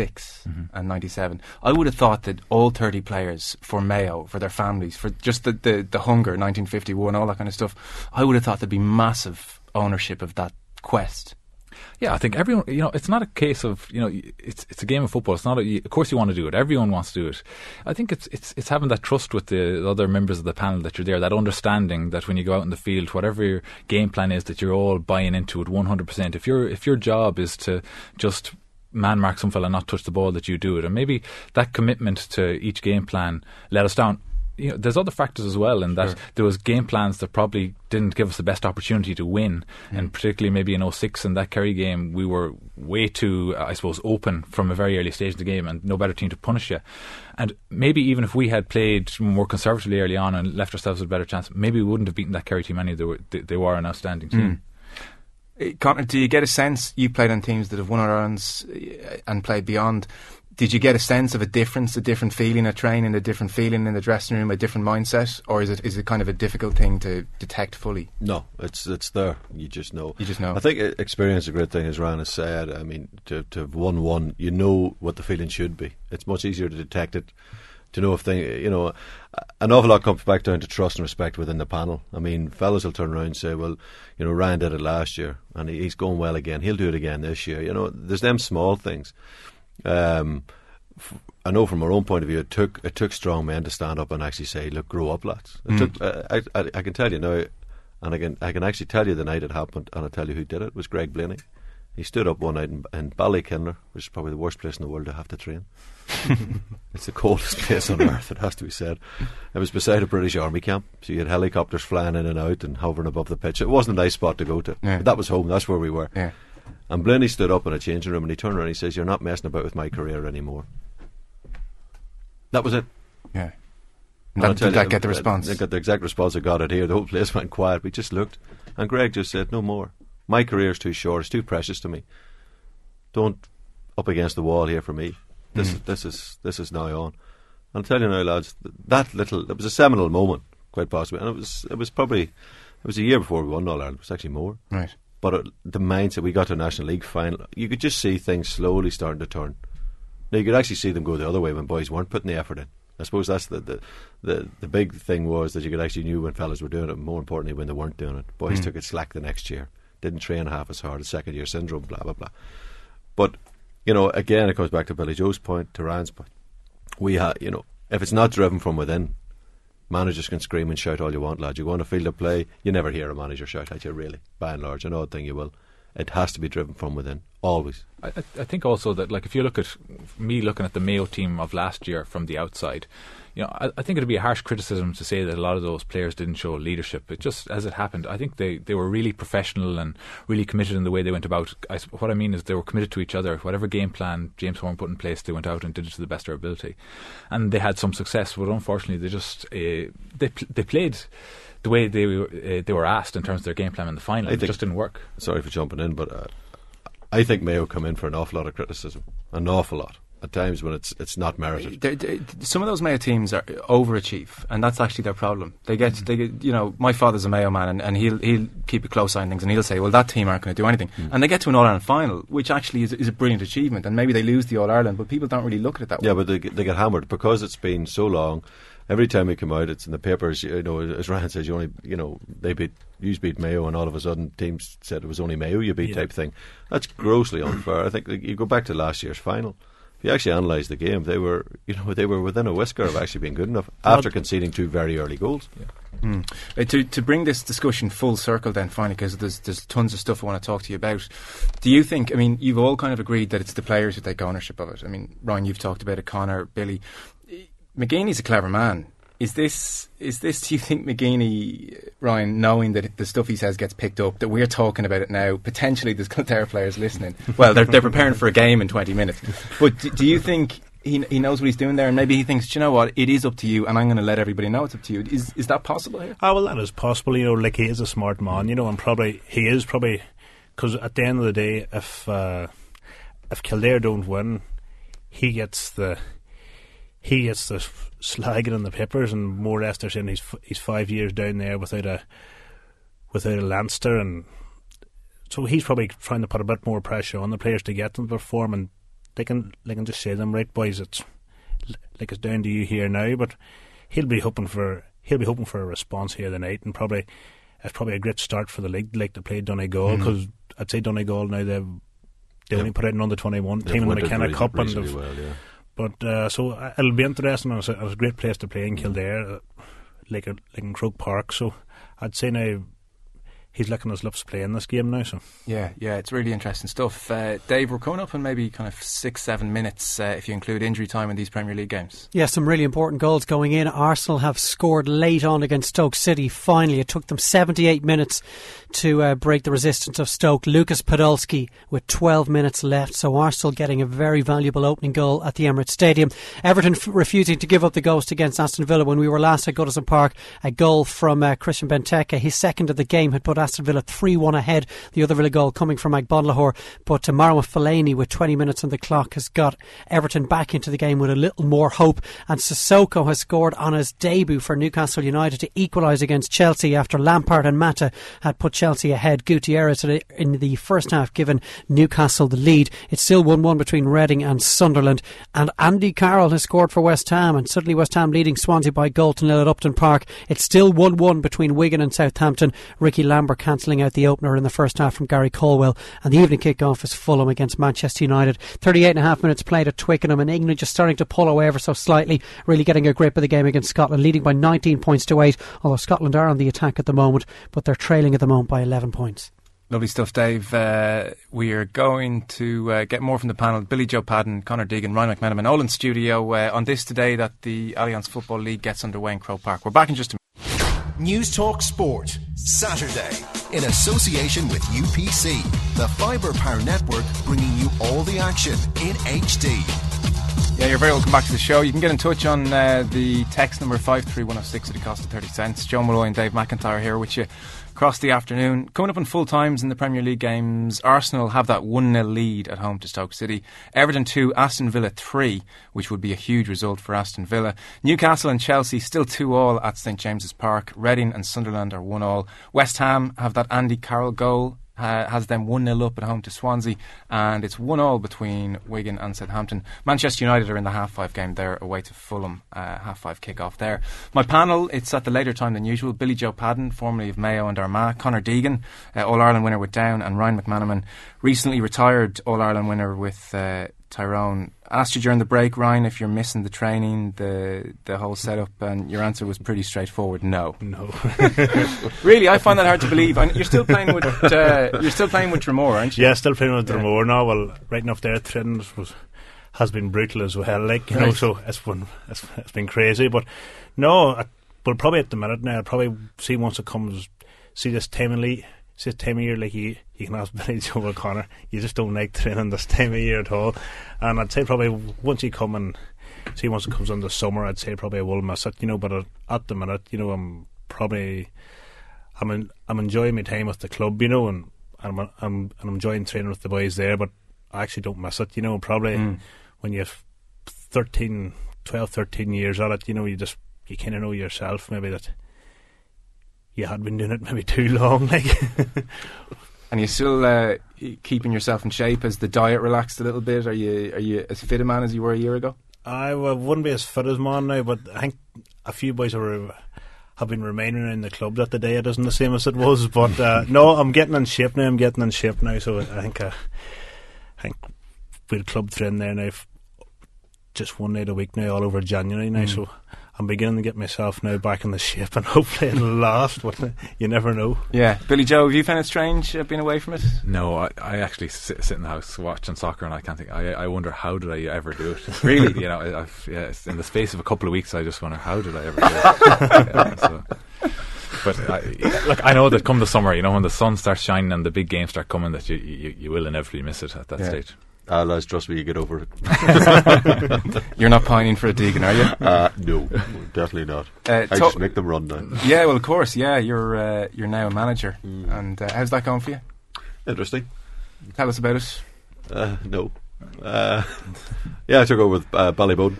90 mm-hmm. and 97. I would have thought that all 30 players for Mayo, for their families, for just the, the, the hunger, 1951, all that kind of stuff, I would have thought there'd be massive ownership of that quest. Yeah, I think everyone. You know, it's not a case of you know, it's it's a game of football. It's not. A, of course, you want to do it. Everyone wants to do it. I think it's it's it's having that trust with the other members of the panel that you're there. That understanding that when you go out in the field, whatever your game plan is, that you're all buying into it 100. percent If your if your job is to just man mark some fella not touch the ball that you do it. And maybe that commitment to each game plan let us down. You know, there's other factors as well in that there was game plans that probably didn't give us the best opportunity to win. Mm. and particularly maybe in 06 in that Kerry game we were way too I suppose open from a very early stage of the game and no better team to punish you. And maybe even if we had played more conservatively early on and left ourselves with a better chance maybe we wouldn't have beaten that Kerry team any they were, they, they were an outstanding team. Mm. Conor, do you get a sense you played on teams that have won Ireland's uh, and played beyond? Did you get a sense of a difference, a different feeling at training, a different feeling in the dressing room, a different mindset, or is it is it kind of a difficult thing to detect fully? No, it's it's there. You just know. You just know. I think experience is a great thing, as Ryan has said. I mean, to to have won one, you know what the feeling should be. It's much easier to detect it to know if they, you know, an awful lot comes back down to trust and respect within the panel. I mean, fellas will turn around and say, well, you know, Ryan did it last year and he's going well again. He'll do it again this year. You know, there's them small things. Um, I know from our own point of view, it took it took strong men to stand up and actually say, "Look, grow up, lads." It Mm. took. Uh, I, I, I can tell you now, and I can I can actually tell you the night it happened, and I'll tell you who did it. It was Greg Blaney. He stood up one night in, in Ballykinler, which is probably the worst place in the world to have to train. it's the coldest place on earth, it has to be said. It was beside a British Army camp, so you had helicopters flying in and out and hovering above the pitch. It wasn't a nice spot to go to, Yeah. but that was home. That's where we were. Yeah. And Blaney stood up in a changing room and he turned around and he says, "You're not messing about with my career anymore." That was it. Yeah. And That- did that you, get the uh, response? They got the exact response I got it here. The whole place went quiet. We just looked, and Greg just said, "No more. My career's too short. It's too precious to me. Don't up against the wall here for me. This Mm. is this is this is now on." I'll tell you now, lads. That little it was a seminal moment, quite possibly, and it was it was probably it was a year before we won All Ireland. It was actually more. Right. But it, the mindset we got to a National League final, you could just see things slowly starting to turn. Now you could actually see them go the other way when boys weren't putting the effort in. I suppose that's the the, the, the big thing was that you could actually knew when fellas were doing it. and More importantly, when they weren't doing it, boys Mm. took it slack the next year. Didn't train half as hard. Second year syndrome. Blah blah blah. But you know, again, it comes back to Billy Joe's point, to Ryan's point. We have, you know, if it's not driven from within, managers can scream and shout all you want, lad. You go on a field of play, you never hear a manager shout at you, really. By and large, an odd thing you will. It has to be driven from within, always. I, I- think also that, like, if you look at me looking at the Mayo team of last year from the outside, you know, I, I think it'd be a harsh criticism to say that a lot of those players didn't show leadership. It just, as it happened, I think they, they were really professional and really committed in the way they went about. I, what I mean is they were committed to each other. Whatever game plan James Horan put in place, they went out and did it to the best of their ability, and they had some success. But unfortunately, they just uh, they they played the way they were uh, they were asked in terms of their game plan in the final. I It just didn't work. Sorry for jumping in, but uh, I think Mayo come in for an awful lot of criticism. An awful lot. At times when it's it's not merited. They- they- some of those Mayo teams are overachieve, and that's actually their problem. They get, they get, you know, my father's a Mayo man, and, and he'll he'll keep a close eye on things, and he'll say, well, that team aren't going to do anything, and they get to an All Ireland final, which actually is, is a brilliant achievement, and maybe they lose the All Ireland, but people don't really look at it that way. Yeah, but they, they get hammered because it's been so long. Every time we come out, it's in the papers. You know, as Ryan says, you only, you know, they beat, you beat Mayo, and all of a sudden, teams said it was only Mayo you beat, Yeah. type thing. That's grossly unfair. I think you go back to last year's final. If you actually analyse the game, they were, you know, they were within a whisker of actually being good enough after conceding two very early goals. Mm. Uh, to to bring this discussion full circle, then finally, because there's there's tons of stuff I want to talk to you about. Do you think? I mean, you've all kind of agreed that it's the players who take ownership of it. I mean, Ryan, you've talked about it. Conor, Billy, McGeeney's a clever man. Is this is this? Do you think McGeeney, Ryan, knowing that the stuff he says gets picked up, that we're talking about it now? Potentially, there's Kildare players listening. Well, they're they're preparing for a game in 20 minutes. But do, do you think? He, he knows what he's doing there, and maybe he thinks, "Do you know what, it is up to you, and I'm going to let everybody know it's up to you. Is is that possible here? Ah, well, that is possible. You know, like he is a smart man. You know, and probably he is probably because at the end of the day, if uh, if Kildare don't win, he gets the he gets the slagging in the papers, and more or less they're saying he's he's five years down there without a without a Leinster, and so he's probably trying to put a bit more pressure on the players to get them to perform, and they can they can just say to them, right, boys, it's like it's down to you here now, but he'll be hoping for he'll be hoping for a response here tonight, and probably it's probably a great start for the league, like to play Donegal, Mm. because I'd say Donegal now they've they only put out an under twenty one team in the McKenna Cup, and they've- well, yeah. But uh, so it'll be interesting. It's a, it's a great place to play in Kildare, like a, like in Croke Park. So I'd say now he's licking his lips playing this game now. So Yeah, yeah, it's really interesting stuff. Uh, Dave, we're coming up in maybe kind of six, seven minutes uh, if you include injury time in these Premier League games. Yeah, some really important goals going in. Arsenal have scored late on against Stoke City. Finally, it took them 78 minutes to uh, break the resistance of Stoke. Lucas Podolski with 12 minutes left, so Arsenal getting a very valuable opening goal at the Emirates Stadium. Everton f- refusing to give up the ghost against Aston Villa when we were last at Goodison Park. A goal from uh, Christian Benteke, his second of the game, had put Aston Villa 3 1 ahead. The other Villa goal coming from Mike Agbonlahor, but uh, Marwan Fellaini with 20 minutes on the clock has got Everton back into the game with a little more hope. And Sissoko has scored on his debut for Newcastle United to equalise against Chelsea after Lampard and Mata had put Chelsea ahead. Gutierrez in the first half given Newcastle the lead. It's still 1 1 between Reading and Sunderland. And Andy Carroll has scored for West Ham, and suddenly West Ham leading Swansea by goal to nil at Upton Park. It's still 1 1 between Wigan and Southampton. Rickie Lambert Amber cancelling out the opener in the first half from Gary Caldwell. And the evening kick-off is Fulham against Manchester United. 38 and a half minutes played at Twickenham and England just starting to pull away ever so slightly, really getting a grip of the game against Scotland, leading by 19 points to 8, although Scotland are on the attack at the moment, but they're trailing at the moment by 11 points. Lovely stuff, Dave. Uh, we are going to uh, get more from the panel. Billy Joe Padden, Conor Deegan, Ryan McMenamin, all in studio uh, on this today that the Allianz Football League gets underway in Croke Park. We're back in just a minute. Newstalk Sport, Saturday, in association with UPC, the Fibre Power Network, bringing you all the action in HD. Yeah, you're very welcome back to the show. You can get in touch on uh, the text number 53106 at a cost of 30 cents. Joe Molloy and Dave McIntyre here with you across the afternoon. Coming up in full times in the Premier League games, Arsenal have that 1 0 lead at home to Stoke City. Everton 2, Aston Villa 3, which would be a huge result for Aston Villa. Newcastle and Chelsea still 2 all at St James's Park. Reading and Sunderland are 1 all. West Ham have that Andy Carroll goal has them 1 0 up at home to Swansea, and it's 1 all between Wigan and Southampton. Manchester United are in the half five game there, away to Fulham, uh, half five kick off there. My panel, it's at the later time than usual. Billy Joe Padden, formerly of Mayo and Armagh, Conor Deegan, uh, All Ireland winner with Down, and Ryan McMenamin, recently retired All Ireland winner with. Uh, Tyrone asked you during the break, Ryan, if you're missing the training, the the whole setup, and your answer was pretty straightforward: no. No. really, I find that hard to believe. And you're still playing with uh, you're still playing with Dromore, aren't you? Yeah, still playing with Yeah. Dromore now. Well, right enough there, training was has been brutal as well. Like you know, so it's been it's, it's been crazy. But no, I, well, probably at the minute now, I'll probably see once it comes. See this time league, see this time of year, like you, you can ask Billy Joe O'Connor. You just don't like training this time of year at all. And I'd say probably once you come and see once it comes on the summer, I'd say probably I will miss it. You know, but at, the minute, you know, I'm probably I'm en- I'm enjoying my time with the club, you know, and I'm I'm, and I'm enjoying training with the boys there. But I actually don't miss it, you know. Probably Mm. when you're 13, 12, 13 years at it, you know, you just you kind of know yourself maybe that you had been doing it maybe too long, like. And you're still uh, keeping yourself in shape? Has the diet relaxed a little bit? Are you are you as fit a man as you were a year ago? I wouldn't be as fit as man now, but I think a few boys are, have been remaining in the club that the diet isn't the same as it was. But uh, no, I'm getting in shape now. I'm getting in shape now, so I think uh, I think we'll club train there now, just one night a week now, all over January now. Mm. So I'm beginning to get myself now back in the shape, and hopefully it'll last. But you never know. Yeah, Billy Joe, have you found it strange uh, being away from it? No, I, I actually sit, sit in the house watching soccer, and I can't think. I, I wonder how did I ever do it? Really? you know, I, I've, yeah, in the space of a couple of weeks, I just wonder how did I ever do it? Yeah, so. But I, look, I know that come the summer, you know, when the sun starts shining and the big games start coming, that you you, you will inevitably miss it at that Yeah. stage. Ah, lads, trust me, you get over it. You're not pining for a Deegan, are you? Uh, no, definitely not. Uh, I just make them run now. Yeah, well, of course. Yeah, you're uh, you're now a manager, and uh, how's that going for you? Interesting. Tell us about it. Uh, no. Uh, yeah, I took over with uh, Ballyboden,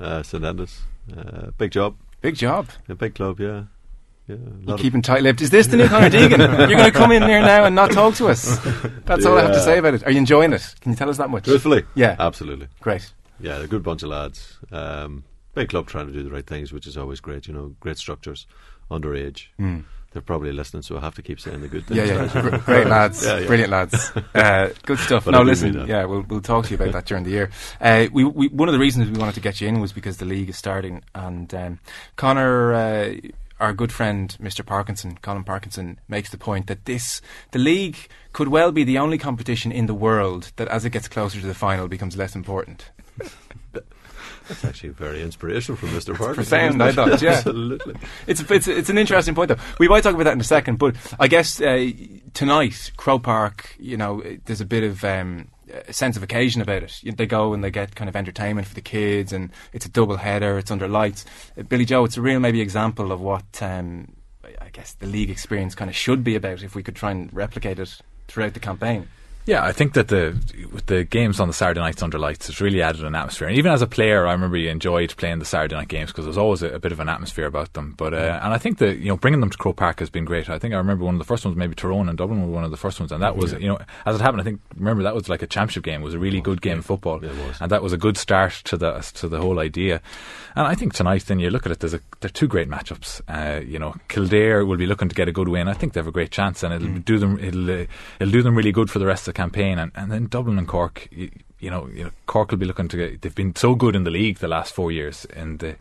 uh, St Enda's. Uh, big job. Big job. A big club, yeah. Yeah You're lot keeping tight-lipped. Is this the new Conor Deegan? You're going to come in here now and not talk to us. That's all I have to say about it. Are you enjoying it? Can you tell us that much? Truthfully? Yeah. Absolutely. Great. Yeah, they're a good bunch of lads. Um, big club trying to do the right things, which is always great, you know, great structures, underage. Mm. They're probably listening, so I have to keep saying the good things. Yeah, yeah, guys. Great lads, Yeah, yeah. brilliant lads, uh, good stuff. No, listen, yeah, we'll we'll talk to you about that during the year. Uh, we, we one of the reasons we wanted to get you in was because the league is starting, and um, Conor. Uh, our good friend Mr. Parkinson, Colin Parkinson, makes the point that this, the league, could well be the only competition in the world that, as it gets closer to the final, becomes less important. That's actually very inspirational from Mr. Parkinson. profound, I thought. Yeah, Absolutely. It's it's it's an interesting point, though. We might talk about that in a second, but I guess uh, tonight, Croke Park, you know, there's a bit of um, a sense of occasion about it. They go and they get kind of entertainment for the kids, and it's a double header. It's under lights. Uh, Billy Joe, it's a real maybe example of what um, I- I guess the league experience kind of should be about. If we could try and replicate it throughout the campaign. Yeah, I think that the with the games on the Saturday nights under lights, it's really added an atmosphere. And even as a player, I remember you enjoyed playing the Saturday night games because there's always a, a, bit of an atmosphere about them. But uh, and I think that you know bringing them to Croke Park has been great. I think I remember one of the first ones, maybe Tyrone and Dublin were one of the first ones, and that was yeah. you know as it happened, I think remember that was like a championship game. It was a really good game yeah. of football, and that was a good start to the to the whole idea. And I think tonight, then you look at it, there's a there are two great matchups. Uh, you know, Kildare will be looking to get a good win. I think they have a great chance, and it'll mm. do them it'll uh, it'll do them really good for the rest of the campaign. And, and then Dublin and Cork, you, you, know, you know, Cork will be looking to get. They've been so good in the league the last four years, and they,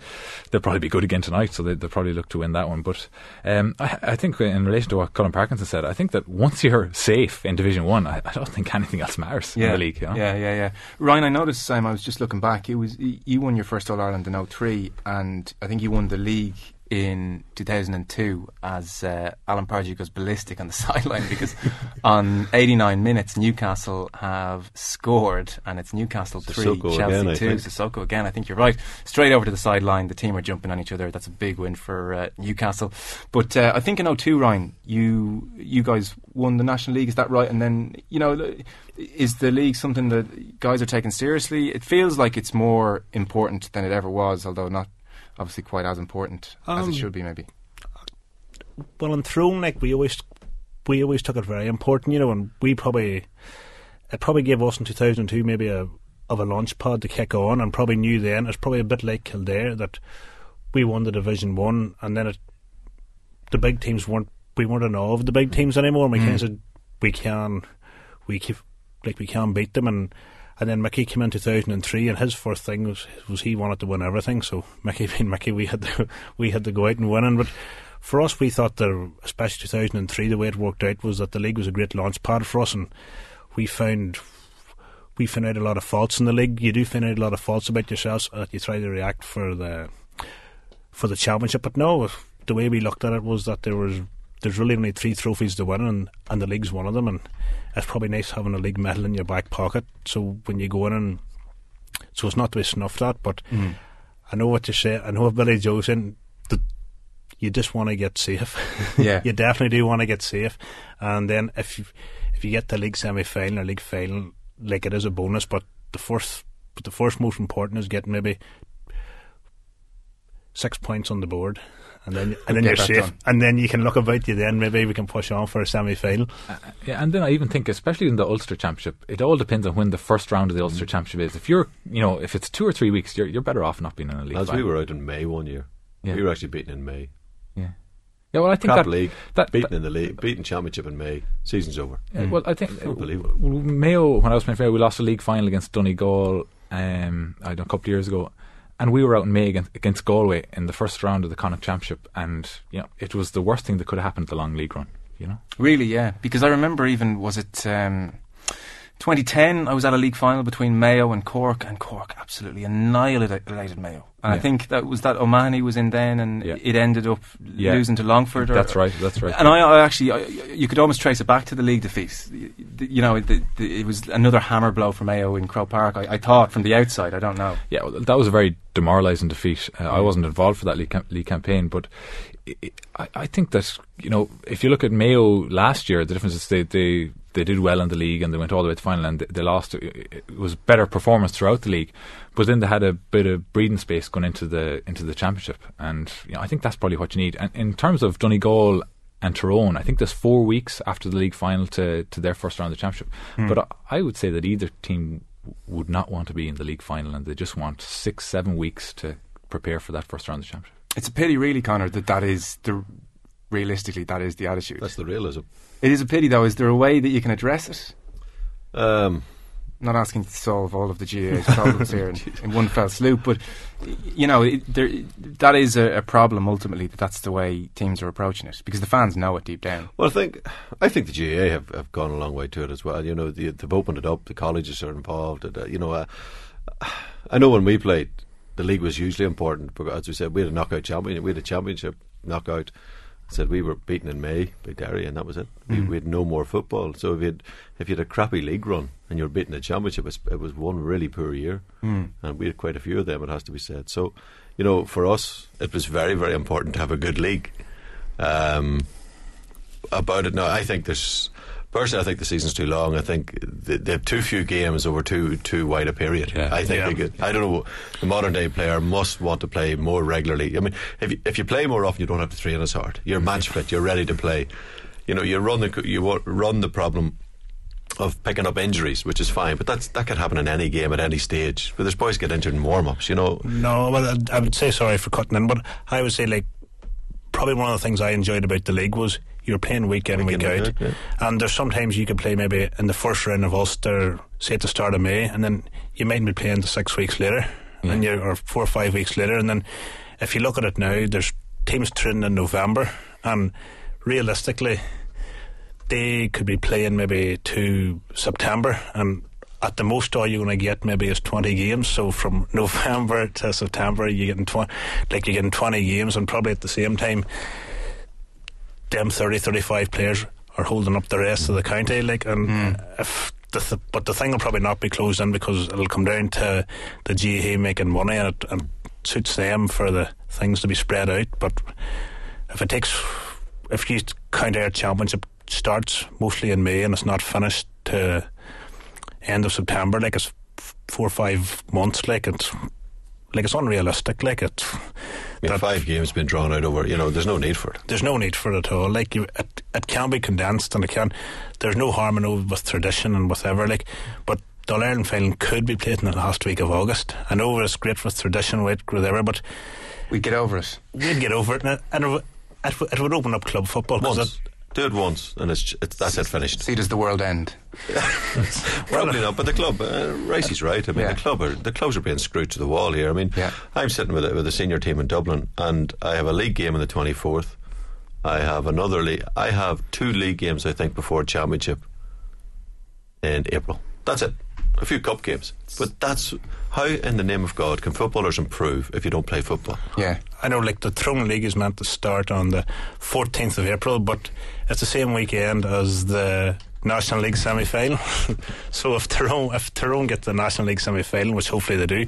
will probably be good again tonight. So they, will probably look to win that one. But um, I, I, think in relation to what Colin Parkinson said, I think that once you're safe in Division One, I, I don't think anything else matters yeah. in the league. You know? Yeah, yeah, yeah. Ryan, I noticed. Um, I was just looking back. It was you won your first All Ireland in 03, and I think you won the league in 2002 as uh, Alan Pardew goes ballistic on the sideline because on 89 minutes Newcastle have scored and it's Newcastle 3, Sissoko Chelsea again, 2, Sissoko again. I think you're right. Straight over to the sideline, the team are jumping on each other. That's a big win for uh, Newcastle. But uh, I think in 02, Ryan, you you guys won the National League, is that right? And then, you know, is the league something that guys are taking seriously? It feels like it's more important than it ever was, although not obviously quite as important um, as it um, should be, maybe. Well, in Tyrone, like we always we always took it very important, you know, and we probably it probably gave us in two thousand two maybe a of a launch pad to kick on, and probably knew then it's probably a bit like Kildare that we won the Division One, and then it, the big teams weren't we weren't in awe of the big teams anymore. And we mm. kind of said we can we keep like we can beat them and and then Mickey came in 2003, and his first thing was was he wanted to win everything. So Mickey being Mickey, we had to we had to go out and win. But for us, we thought that, especially 2003, the way it worked out was that the league was a great launch pad for us, and we found we found out a lot of faults in the league. You do find out a lot of faults about yourselves that you try to react for the for the championship. But no, the way we looked at it was that there was there's really only three trophies to win, and, and the league's one of them. And it's probably nice having a league medal in your back pocket. So when you go in and so it's not to be snuffed at, but mm. I know what you say. I know what Billy Joe's in. That you just want to get safe. Yeah, you definitely do want to get safe. And then if you, if you get the league semi final or league final, like it is a bonus. But the first, but the first most important is getting maybe six points on the board and then and then you're safe, done. and then you can look about you. Then maybe we can push on for a semi final. Uh, yeah, and then I even think, especially in the Ulster Championship, it all depends on when the first round of the Ulster mm. Championship is. If you're, you know, if it's two or three weeks, you're you're better off not being in a league. As final. we were out in May one year, yeah. we were actually beaten in May. Yeah. Yeah, well, I think Crap that league, that, beaten that, in the league, beaten championship in May, season's over. Yeah, mm. Well, I think unbelievable. Mayo, when I was playing fair, we lost a league final against Donegal. Um, I don't know, a couple of years ago, and we were out in May against, against, Galway in the first round of the Connacht Championship, and you know it was the worst thing that could have happened the long league run. You know, really, yeah. Because I remember even was it um, 2010? I was at a league final between Mayo and Cork, and Cork absolutely annihilated Mayo. And yeah. I think that was that O'Mahony was in then, and yeah. it ended up yeah. losing to Longford. Or, that's right. That's right. And I, I actually, I, you could almost trace it back to the league defeat. You know, the, the, it was another hammer blow for Mayo in Croke Park. I, I, thought from the outside. I don't know. Yeah, well, that was a very demoralising defeat. Uh, I wasn't involved for that league, cam- league campaign, but it, I, I think that you know, if you look at Mayo last year, the difference is they they they did well in the league and they went all the way to final and they lost. It was better performance throughout the league, but then they had a bit of breathing space going into the into the championship, and you know, I think that's probably what you need. And in terms of Donegal and Tyrone, I think there's four weeks after the league final to, to their first round of the championship. Mm. But I, I would say that either team would not want to be in the league final, and they just want six, seven weeks to prepare for that first round of the championship. It's a pity, really, Conor, that that is the realistically that is the attitude. That's the realism. It is a pity, though. Is there a way that you can address it? Um, not asking to solve all of the GAA's problems here in, in, one fell swoop, but you know it, there, that is a, a, problem ultimately. That that's the way teams are approaching it because the fans know it deep down. Well, I think I think the GAA have, have gone a long way to it as well. You know, the, they've opened it up. The colleges are involved. And, uh, you know, uh, I know when we played, the league was hugely important. Because, as we said, we had a knockout champion. We had a championship knockout said we were beaten in May by Derry, and that was it. Mm. We, we, had no more football. So if you had if you had a crappy league run and you were beating the championship, it was, it was one really poor year, mm. and we had quite a few of them. It has to be said. So, you know, for us, it was very very important to have a good league. Um, about it now, I think there's Personally, I think the season's too long. I think th- they have too few games over too too wide a period. I think Yeah. they could, I don't know. The modern day player must want to play more regularly. I mean, if you, if you play more often, you don't have to train as hard. You're match fit. You're ready to play. You know, you run the you run the problem of picking up injuries, which is fine, but that's that can happen in any game at any stage. But there's boys get injured in warm ups. You know, No, well, I- I would say sorry for cutting in, but I would say like probably one of the things I enjoyed about the league was you're playing week in, week, in, out, week out, yeah. and there's sometimes you could play maybe in the first round of Ulster, say at the start of May, and then you might be playing the six weeks later, and you or four or five weeks later, and then if you look at it now, there's teams training in November, and realistically, they could be playing maybe to September, and at the most all you're going to get maybe is 20 games. So from November to September, you're getting 20, like you're getting 20 games, and probably at the same time, them 30, 35 players are holding up the rest of the county. Like, and hmm. if the th- but the thing will probably not be closed in because it'll come down to the GAA making money, and it, and it suits them for the things to be spread out. But if it takes, if you count our championship starts mostly in May and it's not finished to end of September, like it's four or five months, like it's like it's unrealistic. Like it, I mean, five games been drawn out over. You know, there's no need for it. there's no need for it at all. Like you, it, it can be condensed and it can. There's no harm in it with tradition and whatever. Like, but the All Ireland final could be played in the last week of August. I know it's great with tradition, with whatever, but we'd get over it. We'd get over it, and it, and it, would- it, would- open up club football. 'cause Once. Do it once, and it's, it's that's it finished. See, does the world end? Probably not, but the club, uh, Ricey's right. I mean, Yeah. the club are the clubs are being screwed to the wall here. I mean, I'm sitting with a, with a senior team in Dublin, and I have a league game on the twenty fourth. I have another league. I have two league games, I think, before championship in April. That's it. A few cup games, but that's how, in the name of God, can footballers improve if you don't play football? Yeah. I know, like the Tyrone League is meant to start on the 14th of April, but it's the same weekend as the National League semi final. so if Tyrone, if Tyrone get the National League semi final, which hopefully they do,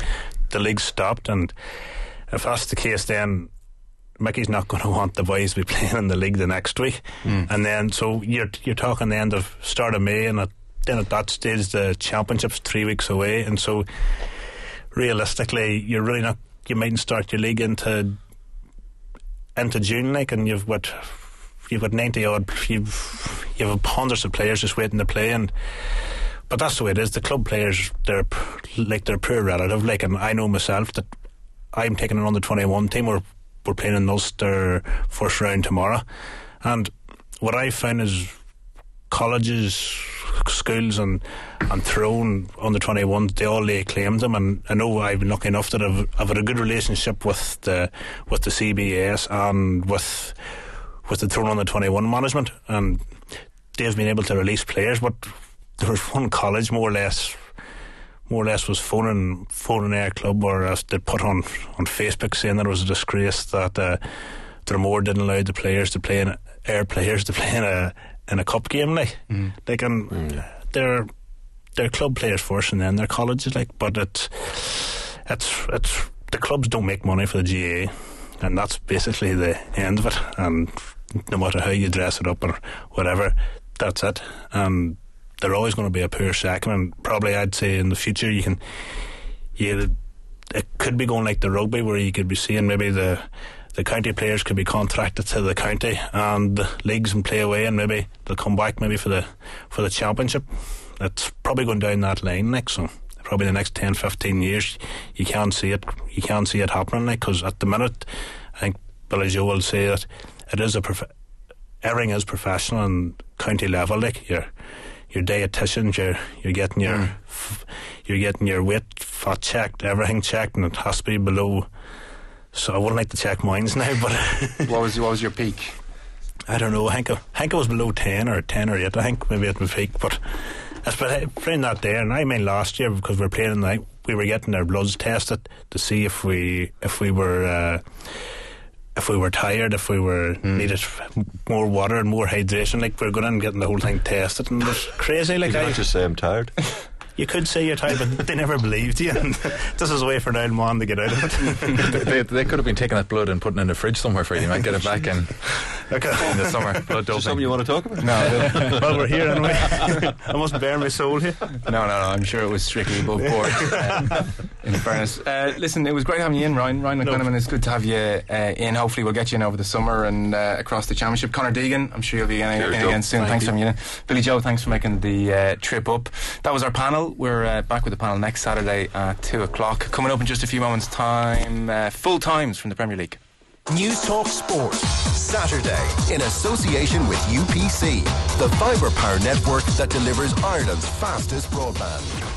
the league's stopped. And if that's the case, then Mickey's not going to want the boys to be playing in the league the next week. Hmm. And then, so you're you're talking the end of start of May, and at, then at that stage, the championship's three weeks away. And so realistically, you're really not. You mightn't start your league into into June, like, and you've got you've got ninety odd, you've you have hundreds of players just waiting to play, and but that's the way it is. The club players, they're like they're poor relative, like, and I know myself that I'm taking an under twenty one team. We're we're playing in Ulster first round tomorrow, and what I found is colleges, schools, and and Tyrone under twenty ones, they all lay claim them. And I know I've been lucky enough that I've, I've had a good relationship with the with the CBS and with with the Tyrone under twenty one management, and they've been able to release players. But there was one college, more or less. More or less was phoning phoning our club or they put on on Facebook saying that it was a disgrace that uh, Dromore didn't allow the players to play in air players to play in a in a cup game like. Mm. Like and mm. they're they're club players first and then they're colleges like but it's it's it's the clubs don't make money for the GA and that's basically the end of it. And no matter how you dress it up or whatever that's it. And they're always going to be a poor second and probably I'd say in the future you can you it could be going like the rugby where you could be seeing maybe the the county players could be contracted to the county and the leagues and play away and maybe they'll come back maybe for the for the championship. It's probably going down that line next so probably the next 10 15 years you can't see it you can't see it happening like because at the minute I think Billy Joe will say that it is a prof- everything is professional and county level like your your dietitians you're you're getting your mm. f- you're getting your weight fat checked everything checked and it has to be below so I wouldn't like to check mines now, but what was what was your peak? I don't know. I think I think was below ten or ten or eight. I think maybe at my peak, but it's playing that there. And I mean last year because we were playing night, we were getting our bloods tested to see if we if we were. Uh, if we were tired, if we were needed more water and more hydration, like we we're going in and getting the whole thing tested, and it was crazy. Like I, just say I'm tired. You could say you're tired, but they never believed you. And this is a way for Niall Mon to get out of it. they, they, they could have been taking that blood and putting it in the fridge somewhere for you. You might get it back in, okay. in the summer. Blood doping. something you want to talk about? No. well, we're here anyway. I must bare my soul here. No, no, no. I'm sure it was strictly above board. uh, in fairness, uh, listen, it was great having you in, Ryan. Ryan McMenamin, it's good to have you uh, in. Hopefully, we'll get you in over the summer and uh, across the championship. Conor Deegan, I'm sure you'll be in, in again soon. Thank thanks you. for having you in. Billy Joe, thanks for making the uh, trip up. That was our panel. We're uh, back with the panel next Saturday at two o'clock. Coming up in just a few moments' time, uh, full times from the Premier League. Newstalk Sport, Saturday, in association with UPC, the fibre power network that delivers Ireland's fastest broadband.